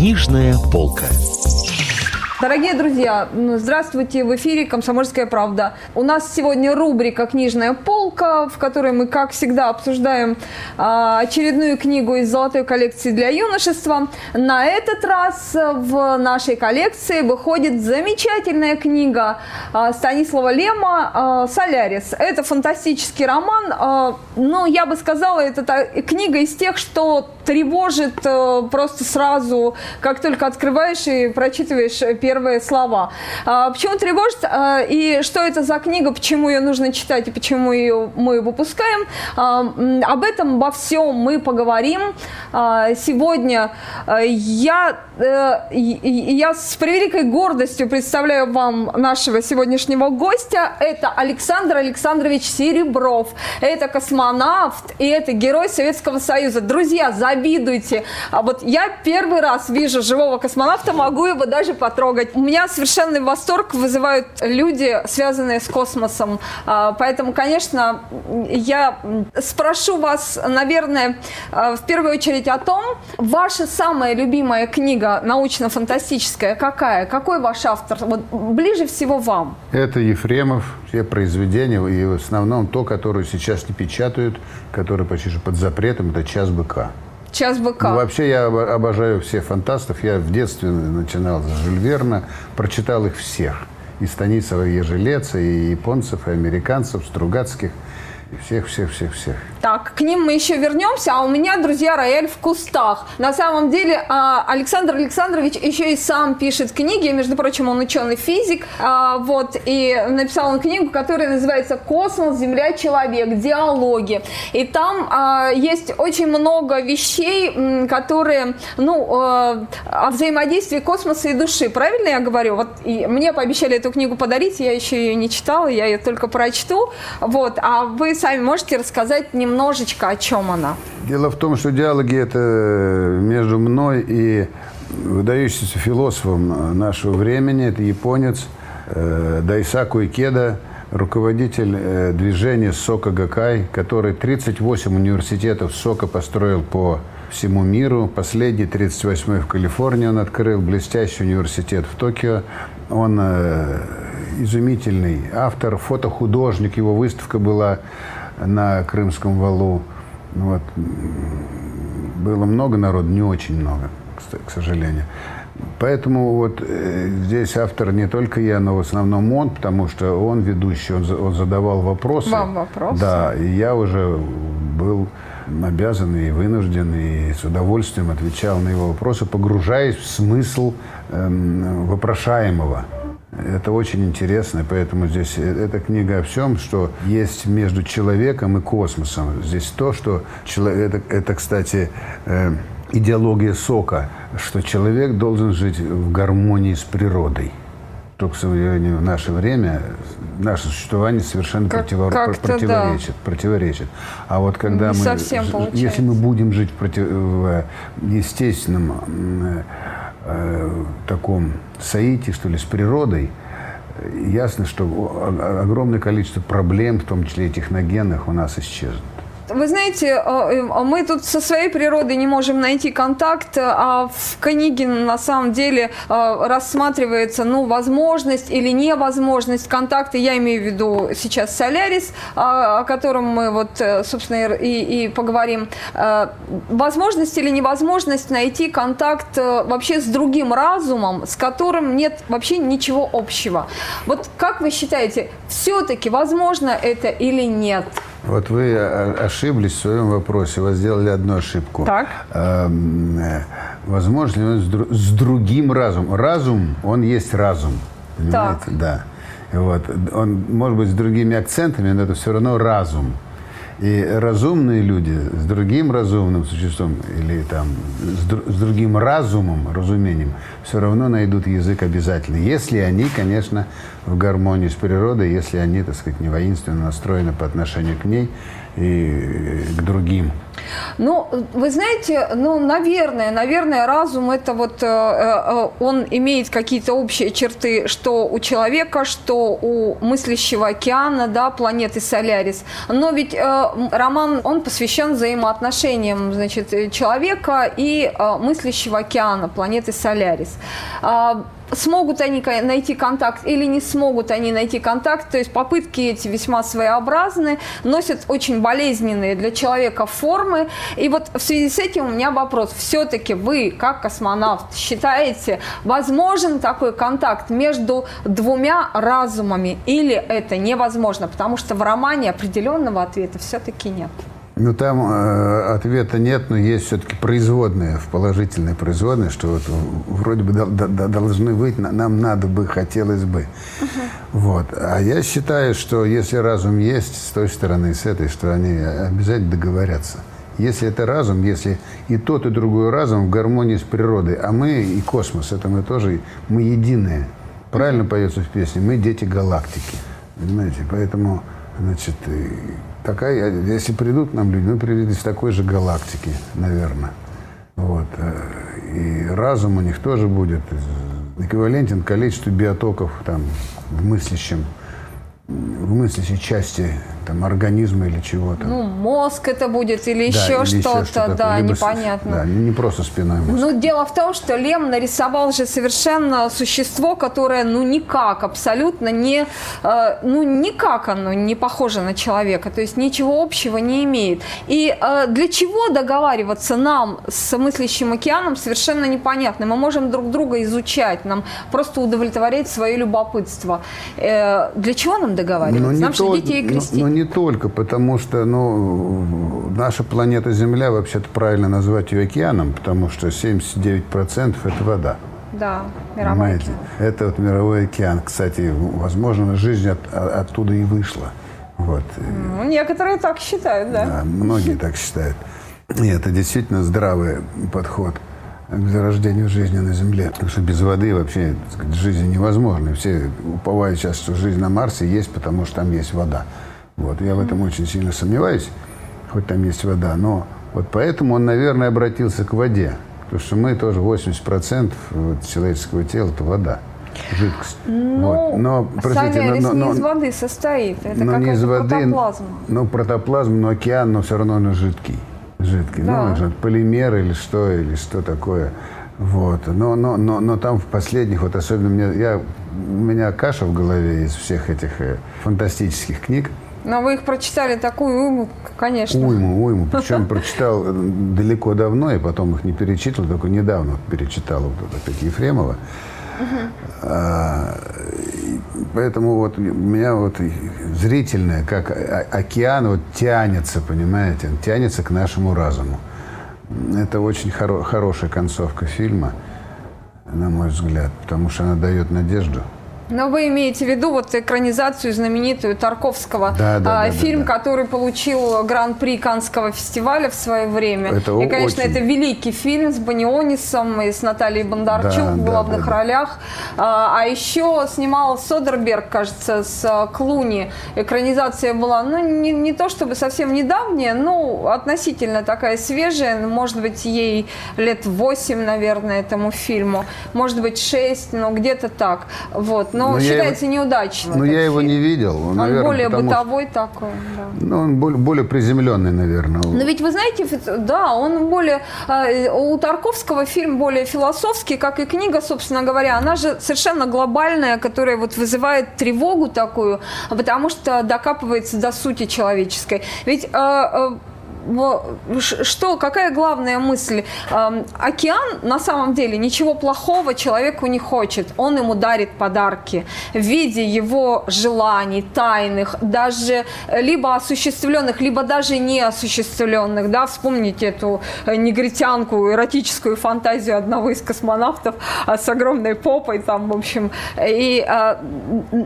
Книжная полка. Дорогие друзья, здравствуйте, в эфире «Комсомольская правда». У нас сегодня рубрика «Книжная полка», в которой мы, как всегда, обсуждаем а, очередную книгу из золотой коллекции для юношества. На этот раз в нашей коллекции выходит замечательная книга а, Станислава Лема а, «Солярис». Это фантастический роман, но я бы сказала, это книга из тех, что тревожит просто сразу, как только открываешь и прочитываешь первые слова. А, почему тревожит а, и что это за книга, почему ее нужно читать и почему ее мы выпускаем. А, об этом, обо всем мы поговорим. Сегодня а, я, а, я с превеликой гордостью представляю вам нашего сегодняшнего гостя. Это Александр Александрович Серебров. Это космонавт и это герой Советского Союза. Друзья, завидуйте. А вот я первый раз вижу живого космонавта, могу его даже потрогать трогать. У меня совершенный восторг вызывают люди, связанные с космосом. А, поэтому, конечно, я спрошу вас, наверное, а, в первую очередь о том, ваша самая любимая книга научно-фантастическая какая? Какой ваш автор? Вот ближе всего вам. Это Ефремов, все произведения, и в основном то, которое сейчас не печатают, которое почти под запретом, это «Час быка». Час быка. Ну, вообще я обожаю всех фантастов. Я в детстве начинал с Жюль Верна, прочитал их всех. И Станислава Ежелеца, и японцев, и американцев, Стругацких – всех, всех, всех, всех. Так, к ним мы еще вернемся, а у меня, друзья, рояль в кустах. На самом деле, а, Александр Александрович еще и сам пишет книги, между прочим, он ученый физик, а, вот, и написал он книгу, которая называется «Космос, Земля, Человек. Диалоги». И там а, есть очень много вещей, которые, ну, о взаимодействии космоса и души. Правильно я говорю? Вот и мне пообещали эту книгу подарить, я еще ее не читала, я ее только прочту. Вот, а вы сами можете рассказать немножечко, о чем она? Дело в том, что диалоги это между мной и выдающимся философом нашего времени, это японец э, Дайсаку Икеда, руководитель э, движения Сока Гакай, который 38 университетов Сока построил по всему миру. Последний, 38-й в Калифорнии он открыл, блестящий университет в Токио. Он э, изумительный автор, фотохудожник. Его выставка была на Крымском валу. Вот. Было много народу, не очень много, к сожалению. Поэтому вот э, здесь автор не только я, но в основном он, потому что он ведущий, он, он задавал вопросы. Вам вопросы? Да, и я уже был обязан и вынужден, и с удовольствием отвечал на его вопросы, погружаясь в смысл э, вопрошаемого. Это очень интересно, поэтому здесь э, эта книга о всем, что есть между человеком и космосом. Здесь то, что это, это кстати, э, идеология сока, что человек должен жить в гармонии с природой. То, к сожалению, в наше время наше существование совершенно как, противо, противоречит, да. противоречит. А вот когда Не мы, если мы будем жить в, против, в естественном э, таком соитии, что ли, с природой, ясно, что огромное количество проблем, в том числе и техногенных, у нас исчезнут. Вы знаете, а, а мы тут со своей природой не можем найти контакт, а в книге на самом деле а, рассматривается ну, возможность или невозможность контакта. Я имею в виду сейчас Солярис, о котором мы вот, э, собственно, и, и поговорим. Возможность или невозможность найти контакт э, вообще с другим разумом, с которым нет вообще ничего общего. Вот как вы считаете, все-таки возможно это или нет? Вот вы ошиблись в своем вопросе, вы сделали одну ошибку. Так. Эм, э, возможно ли он с другим разумом? Разум, он есть разум. Понимаете? Так. Да. Вот. Он может быть с другими акцентами, но это все равно разум. И разумные люди с другим разумным существом или там с, дру, с другим разумом, разумением, все равно найдут язык обязательно. Если они, конечно, в гармонии с природой, если они, так сказать, не воинственно настроены по отношению к ней, и к другим. Ну, вы знаете, ну, наверное, наверное, разум это вот, э, э, он имеет какие-то общие черты, что у человека, что у мыслящего океана, да, планеты Солярис. Но ведь э, роман, он посвящен взаимоотношениям, значит, человека и мыслящего океана, планеты Солярис. Смогут они найти контакт или не смогут они найти контакт. То есть попытки эти весьма своеобразны, носят очень болезненные для человека формы. И вот в связи с этим у меня вопрос. Все-таки вы, как космонавт, считаете, возможен такой контакт между двумя разумами или это невозможно? Потому что в романе определенного ответа все-таки нет. Ну, там э, ответа нет, но есть все-таки производные, в положительной производной, что вот вроде бы до, до, должны быть, нам надо бы, хотелось бы. Uh-huh. Вот. А я считаю, что если разум есть с той стороны, с этой, что они обязательно договорятся. Если это разум, если и тот, и другой разум в гармонии с природой, а мы и космос, это мы тоже, мы единые. Правильно поется в песне, мы дети галактики. Понимаете? Поэтому, значит, такая, если придут нам люди, мы придут из такой же галактики, наверное. Вот. Э, и разум у них тоже будет эквивалентен количеству биотоков там, в мыслящем в мыслящей части там, организма или чего-то. Ну, мозг это будет или да, еще что-то, что да, Либо непонятно. Да, не просто спиной мозг. Ну, дело в том, что Лем нарисовал же совершенно существо, которое, ну, никак, абсолютно не, э, ну, никак оно не похоже на человека, то есть ничего общего не имеет. И э, для чего договариваться нам с мыслящим океаном совершенно непонятно. Мы можем друг друга изучать, нам просто удовлетворять свое любопытство. Э, для чего нам договариваться? Ну, нам же детей крестить. Но, но не только, потому что ну, наша планета Земля, вообще-то правильно назвать ее океаном, потому что 79% это вода. Да, мировой океан. Это вот мировой океан. Кстати, возможно, жизнь от, оттуда и вышла. Вот. Ну, некоторые так считают, да? Да, многие так считают. И это действительно здравый подход к зарождению жизни на Земле. Потому что без воды вообще сказать, жизнь невозможна. Все уповают сейчас, что жизнь на Марсе есть, потому что там есть вода. Вот. Я в этом очень сильно сомневаюсь, хоть там есть вода. Но вот поэтому он, наверное, обратился к воде. Потому что мы тоже 80% вот, человеческого тела – это вода жидкость. Ну, вот. но, простите, но, но, но, не из воды состоит, это но не из воды, протоплазма. Ну, протоплазма, но океан, но все равно он жидкий. Жидкий. Ну, да. Ну, полимер или что, или что такое. Вот. Но, но, но, но там в последних, вот особенно мне, я, у меня каша в голове из всех этих э, фантастических книг. Но вы их прочитали такую уйму, конечно. Уйму, уйму. Причем прочитал э, далеко давно, и потом их не перечитывал, только недавно перечитал вот опять Ефремова. А, поэтому вот у меня вот зрительное, как океан, вот тянется, понимаете, он тянется к нашему разуму. Это очень хоро хорошая концовка фильма, на мой взгляд, потому что она дает надежду. Но вы имеете в виду вот экранизацию знаменитую Тарковского, да, да, а, да, фильм, да, да. который получил гран-при Канского фестиваля в свое время. Это и, конечно, очень... это великий фильм с Банионисом и с Натальей Бондарчук да, в главных да, да, ролях. А, а еще снимал Содерберг, кажется, с а, Клуни. Экранизация была, ну, не, не то чтобы совсем недавняя, но относительно такая свежая. Может быть, ей лет 8, наверное, этому фильму. Может быть, 6, но где-то так. Вот но, но считается его, неудачным. Но я его не видел. Он наверное, более бытовой что, такой. Да. Ну, он более, более приземленный, наверное. Но ведь вы знаете, да, он более... А, у Тарковского фильм более философский, как и книга, собственно говоря. Она же совершенно глобальная, которая вот вызывает тревогу такую, потому что докапывается до сути человеческой. Ведь а, а, что, какая главная мысль? Океан на самом деле ничего плохого человеку не хочет. Он ему дарит подарки в виде его желаний, тайных, даже либо осуществленных, либо даже неосуществленных. Да? Вспомните эту э, негритянку, эротическую фантазию одного из космонавтов а, с огромной попой. Там, в общем. И, а,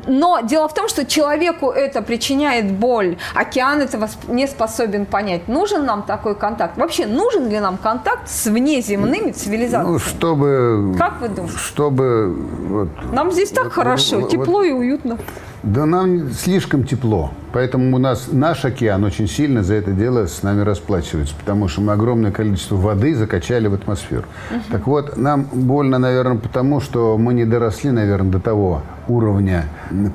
но дело в том, что человеку это причиняет боль. Океан этого не способен понять. Нужен нужен нам такой контакт? Вообще, нужен ли нам контакт с внеземными цивилизациями? Ну, чтобы... Как вы думаете? Чтобы... Вот, нам здесь так вот, хорошо, вот, тепло вот, и уютно. Да нам слишком тепло. Поэтому у нас наш океан очень сильно за это дело с нами расплачивается, потому что мы огромное количество воды закачали в атмосферу. Угу. Так вот, нам больно, наверное, потому что мы не доросли, наверное, до того уровня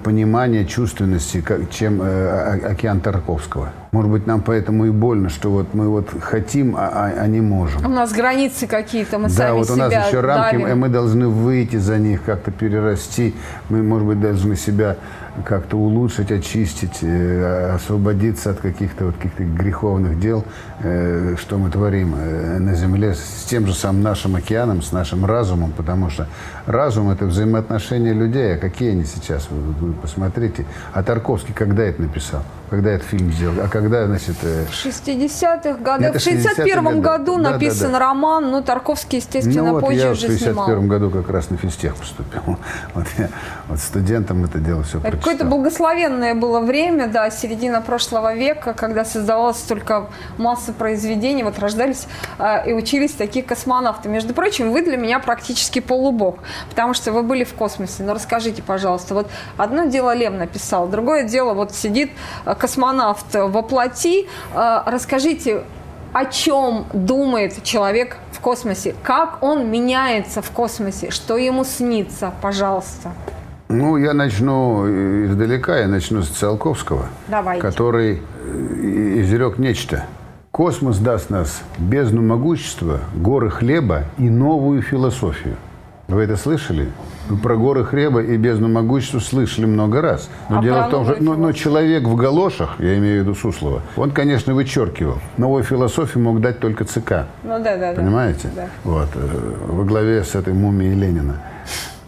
понимания, чувственности, как, чем э, океан Тарковского. Может быть, нам поэтому и больно, что вот мы вот хотим, а, а, а не можем. У нас границы какие-то, мы да, сами вот у нас еще рамки, давим. и мы должны выйти за них, как-то перерасти. Мы, может быть, должны себя как-то улучшить, очистить, э, освободиться от каких-то вот каких-то греховных дел, э, что мы творим э, на Земле с тем же самым нашим океаном, с нашим разумом, потому что разум – это взаимоотношения людей, а какие они сейчас, вы, вы посмотрите. А Тарковский когда это написал? Когда этот фильм сделал? А когда, значит... В 60-х годах. В 61-м году да, написан да, да. роман, но Тарковский, естественно, ну, вот позже я уже в 61 снимал. году как раз на физтех поступил. Вот я вот студентам это дело все Это какое-то благословенное было время, да, середина прошлого века, когда создавалась столько масса произведений, вот рождались э, и учились такие космонавты. Между прочим, вы для меня практически полубог, потому что вы были в космосе. Но расскажите, пожалуйста, вот одно дело Лем написал, другое дело вот сидит э, космонавт во плоти. Э, расскажите, о чем думает человек в космосе, как он меняется в космосе, что ему снится, пожалуйста. Ну, я начну издалека, я начну с Циолковского, Давайте. который э, изрек нечто. Космос даст нас бездну могущества, горы хлеба и новую философию. Вы это слышали? Вы про горы хлеба и бездну могущества слышали много раз. Но А дело в том, что ну, ну, человек в галошах, я имею в виду Суслова, он, конечно, вычеркивал. Новую философию мог дать только ЦК. Ну да, да, да. Понимаете? Да. Вот, э, во главе с этой мумией Ленина.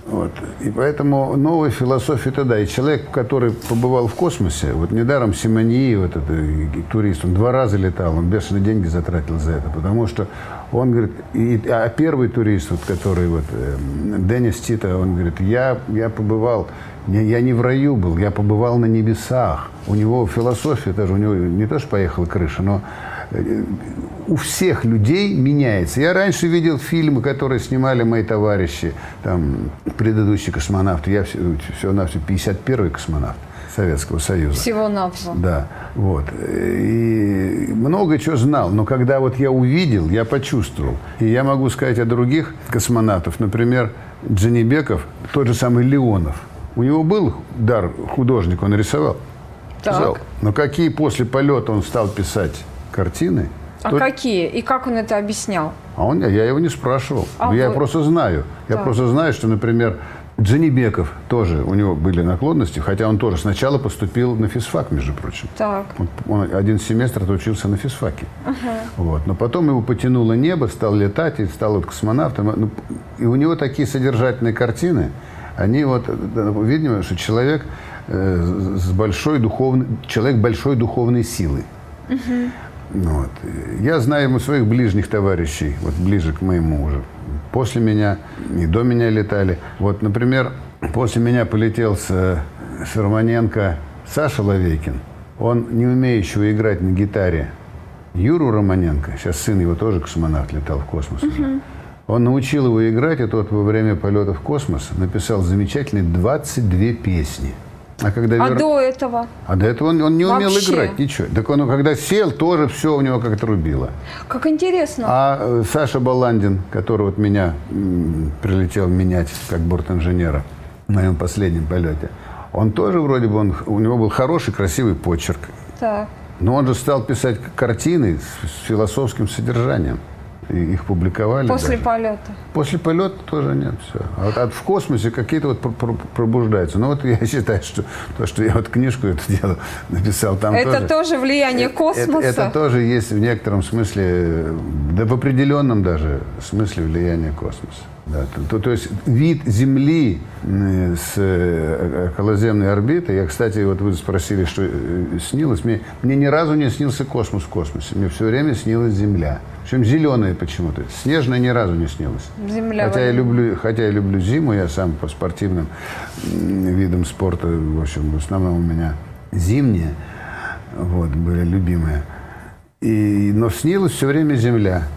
Вот. И поэтому новая философия тогда. И человек, который побывал в космосе, вот недаром Симоньи, вот этот турист, он два раза летал, он бешеные деньги затратил за это, потому что он говорит, и, а первый турист, вот, который вот, э, Деннис Тита, он говорит, я, я побывал, не, я не в раю был, я побывал на небесах. У него философия тоже, у него не то, что поехала крыша, но у всех людей меняется. Я раньше видел фильмы, которые снимали мои товарищи, там, предыдущие космонавты. Я все, все на все 51-й космонавт Советского Союза. Всего-навсего. Да, вот. И много чего знал, но когда вот я увидел, я почувствовал. И я могу сказать о других космонавтов, например, Джанибеков, тот же самый Леонов. У него был дар художника, он рисовал. Так. Но какие после полета он стал писать картины, А то- какие? И как он это объяснял? а он, я его не спрашивал. А я вы- просто знаю. Я Так. просто знаю, что, например, Джанибеков тоже, у него были наклонности, хотя он тоже сначала поступил на физфак, между прочим. Так. Он, он один семестр отучился на физфаке. Вот. Но потом его потянуло небо, стал летать и стал вот космонавтом. Ну, И у него такие содержательные картины, они вот, да, видимо, что человек э, с большой духовной, человек большой духовной силы. Ну Вот. Я знаю своих ближних товарищей, вот ближе к моему уже. После меня и до меня летали. Вот, например, после меня полетел с, с Романенко Саша Ловейкин. Он не умеющего играть на гитаре Юру Романенко, сейчас сын его тоже космонавт, летал в космос. уже. Он научил его играть, и тот во время полета в космос написал замечательные 22 песни. А когда А вер- до этого? а до этого он, он не умел Вообще? играть, ничего. Так он, когда сел, тоже все у него как-то рубило. Как интересно. А э, Саша Баландин, который вот меня м, прилетел менять как бортинженера в моем последнем полете, он тоже вроде бы, он, у него был хороший, красивый почерк. Так. Но он же стал писать картины с, с философским содержанием. Их публиковали После даже. полета. После полета тоже нет, все. А вот от- в космосе какие-то вот пр- пр- пробуждаются. Ну вот я считаю, что то, что я вот книжку эту дело написал, там это тоже... тоже влияние Это- космоса. Это, тоже есть в некотором смысле, э, да в определенном даже смысле влияние космоса. Да, то, то- есть вид Земли э, с э, околоземной орбиты, я, кстати, вот вы спросили, что э, снилось, мне, мне ни разу не снился космос в космосе, мне все время снилась Земля. Причем зеленая почему-то, снежная ни разу не снилась. Земля Хотя я, люблю, хотя я люблю зиму, я сам по спортивным видам спорта, в общем, в основном у меня зимние, вот, были любимые. И, но снилась все время земля.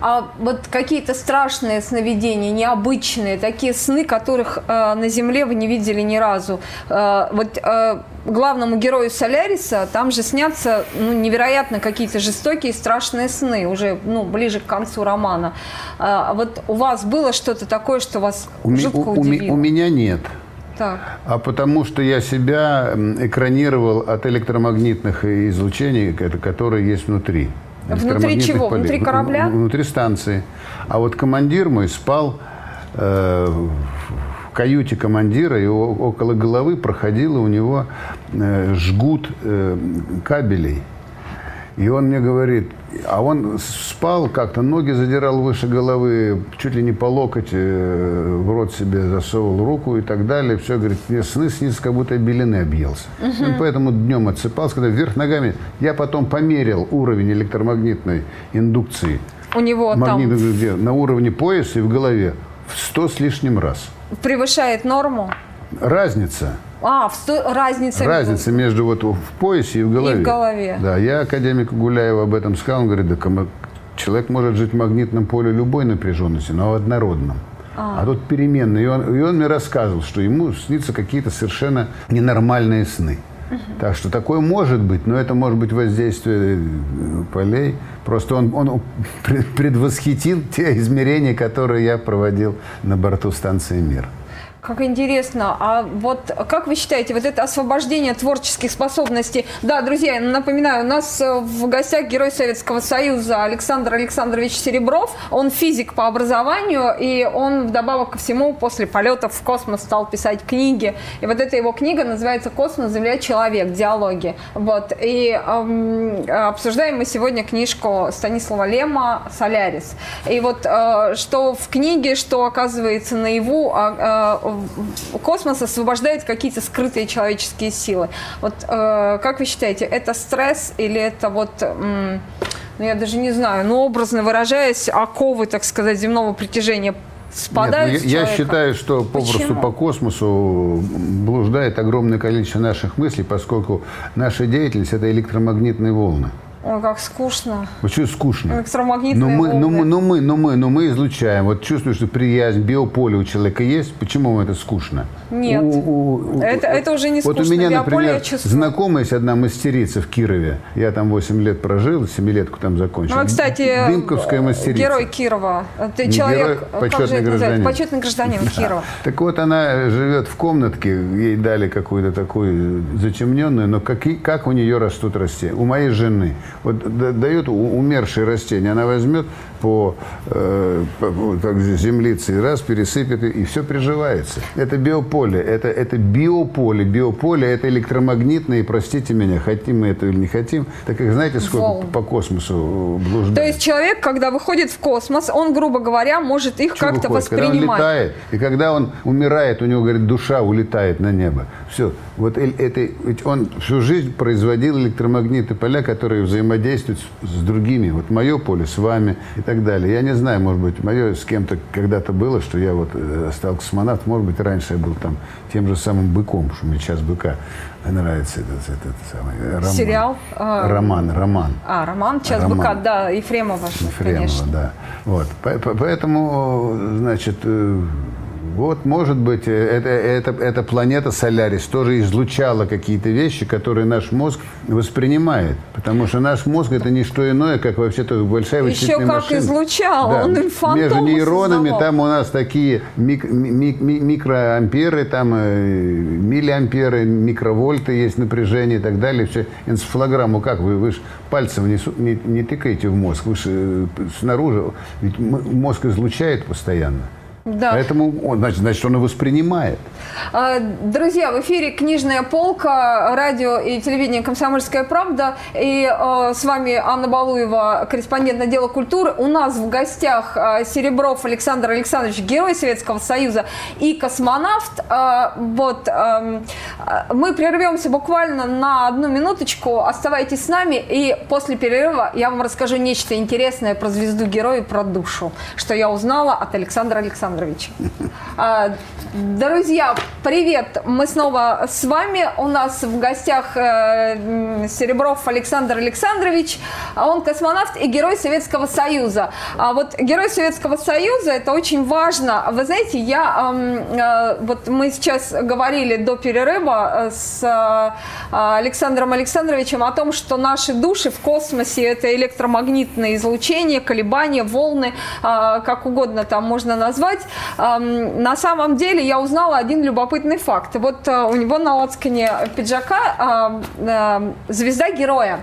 А вот какие-то страшные сновидения, необычные, такие сны, которых э, на Земле вы не видели ни разу. Э, вот э, главному герою Соляриса там же снятся ну, невероятно какие-то жестокие, страшные сны, уже ну, ближе к концу романа. А вот у вас было что-то такое, что вас у жутко у, удивило? У, у меня нет. Так. А потому что я себя экранировал от электромагнитных излучений, которые есть внутри. Внутри чего? Полей. Внутри корабля? Внутри станции. А вот командир мой спал э, в каюте командира, и около головы проходило у него э, жгут э, кабелей. И он мне говорит, а он спал как-то, ноги задирал выше головы, чуть ли не по локоть э, в рот себе засовывал руку и так далее. Все, говорит, мне сны снится, как будто белины объелся. Угу. Он поэтому днем отсыпался, когда вверх ногами. Я потом померил уровень электромагнитной индукции. У него Магнит, там... Где, на уровне пояса и в голове в сто с лишним раз. Превышает норму? Разница. А, в сто... разница. Разница между вот в поясе и в голове. И в голове. Да, я академику Гуляеву об этом сказал, он говорит, да человек может жить в магнитном поле любой напряженности, но в однородном. А, а тут переменные. И он, и он мне рассказывал, что ему снится какие-то совершенно ненормальные сны. Так что такое может быть, но это может быть воздействие э, полей. Просто он, он предвосхитил те измерения, которые я проводил на борту станции «Мир». Как интересно. А вот как вы считаете, вот это освобождение творческих способностей? Да, друзья, напоминаю, у нас э, в гостях герой Советского Союза Александр Александрович Серебров. Он физик по образованию, и он вдобавок ко всему после полетов в космос стал писать книги. И вот эта его книга называется «Космос, Земля, Человек. Диалоги». Вот. И эм, обсуждаем мы сегодня книжку Станислава Лема «Солярис». И вот э, что в книге, что оказывается наяву, э, космос освобождает какие-то скрытые человеческие силы. Вот э, как вы считаете, это стресс или это вот, э, ну я даже не знаю, ну образно выражаясь, оковы, так сказать, земного притяжения спадают Нет, ну, я, я считаю, что попросту по космосу блуждает огромное количество наших мыслей, поскольку наша деятельность – это электромагнитные волны. Ой, как скучно. Почему скучно? Электромагнитные но мы, волны. но мы, но мы, но мы, но мы излучаем. Вот чувствуешь, что приязнь, биополе у человека есть. Почему это скучно? Нет. У, у, у, это, это уже не вот скучно. Вот у меня, биополе например, знакомая есть одна мастерица в Кирове. Я там 8 лет прожил, семилетку там закончил. Ну, а, кстати, Дымковская мастерица. Герой Кирова. Ты не человек, герой, почетный гражданин. Почетный гражданин да. Кирова. Так вот, она живет в комнатке, ей дали какую-то такую затемненную, но как, как у нее растут растения? У моей жены. Вот дает умершее растение, она возьмет по, э, по как землице и раз пересыпет, и все приживается. Это биополе, это, это биополе. Биополе – это электромагнитное, простите меня, хотим мы это или не хотим, так как знаете, сколько Волн. по космосу блуждает. То есть человек, когда выходит в космос, он, грубо говоря, может их как-то воспринимать. Когда он летает, и когда он умирает, у него, говорит, душа улетает на небо. Все. Вот это, ведь он всю жизнь производил электромагнитные поля, которые взаимодействуют с, с другими. Вот мое поле с вами и так далее. Я не знаю, может быть, мое с кем-то когда-то было, что я вот э, стал космонавт. Может быть, раньше я был там тем же самым быком, что мне сейчас быка нравится этот, этот самый э, роман. Сериал? А, роман, роман. А, роман «Час роман. быка», да, Ефремова. Ефремова, конечно. да. Вот. Поэтому, значит, э, вот, может быть, э, это, это, эта планета Солярис тоже излучала какие-то вещи, которые наш мозг воспринимает. Потому что наш мозг это не что иное, как вообще-то большая вычислительная Еще как машина. излучал, да. он инфантом Между нейронами создавал. там у нас такие мик, ми, ми, микроамперы, там э, миллиамперы, микровольты есть напряжение и так далее. Все. Энцефалограмму как? Вы, вы же пальцем не, не, не тыкаете в мозг, вы же э, снаружи. Ведь мозг излучает постоянно. Да. Поэтому, он, значит, значит, он и воспринимает. А, друзья, в эфире «Книжная полка», радио и телевидение «Комсомольская правда». И э, с вами Анна Балуева, корреспондент отдела культуры. У нас в гостях э, Серебров Александр Александрович, герой Советского Союза и космонавт. Э, вот, э, мы прервемся буквально на одну минуточку. Оставайтесь с нами. И после перерыва я вам расскажу нечто интересное про звезду героя и про душу, что я узнала от Александра Александровича. Александровича. А, друзья, привет! Мы снова с вами. У нас в гостях э, Серебров Александр Александрович. Он космонавт и герой Советского Союза. А вот герой Советского Союза это очень важно. Вы знаете, я э, вот мы сейчас говорили до перерыва с Александром Александровичем о том, что наши души в космосе это электромагнитное излучение, колебания, волны, как угодно там можно назвать. На самом деле я узнала один любопытный факт. Вот э, у него на лацкане пиджака звезда героя.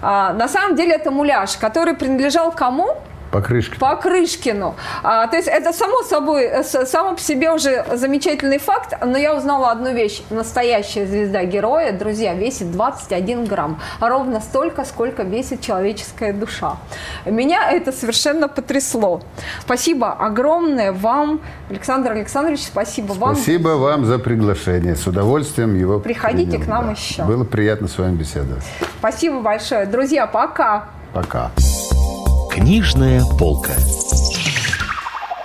На самом деле это муляж, который принадлежал кому? Покрышкину. Покрышкину. А, то есть это само собой, э, само по себе уже замечательный факт, но я узнала одну вещь. Настоящая звезда героя, друзья, весит 21 грамм. Ровно столько, сколько весит человеческая душа. Меня это совершенно потрясло. Спасибо огромное вам, Александр Александрович, спасибо вам. Спасибо вам за приглашение. С удовольствием его Приходите принял, к нам да. еще. Было приятно с вами беседовать. Спасибо большое. Друзья, пока. Пока. Книжная полка.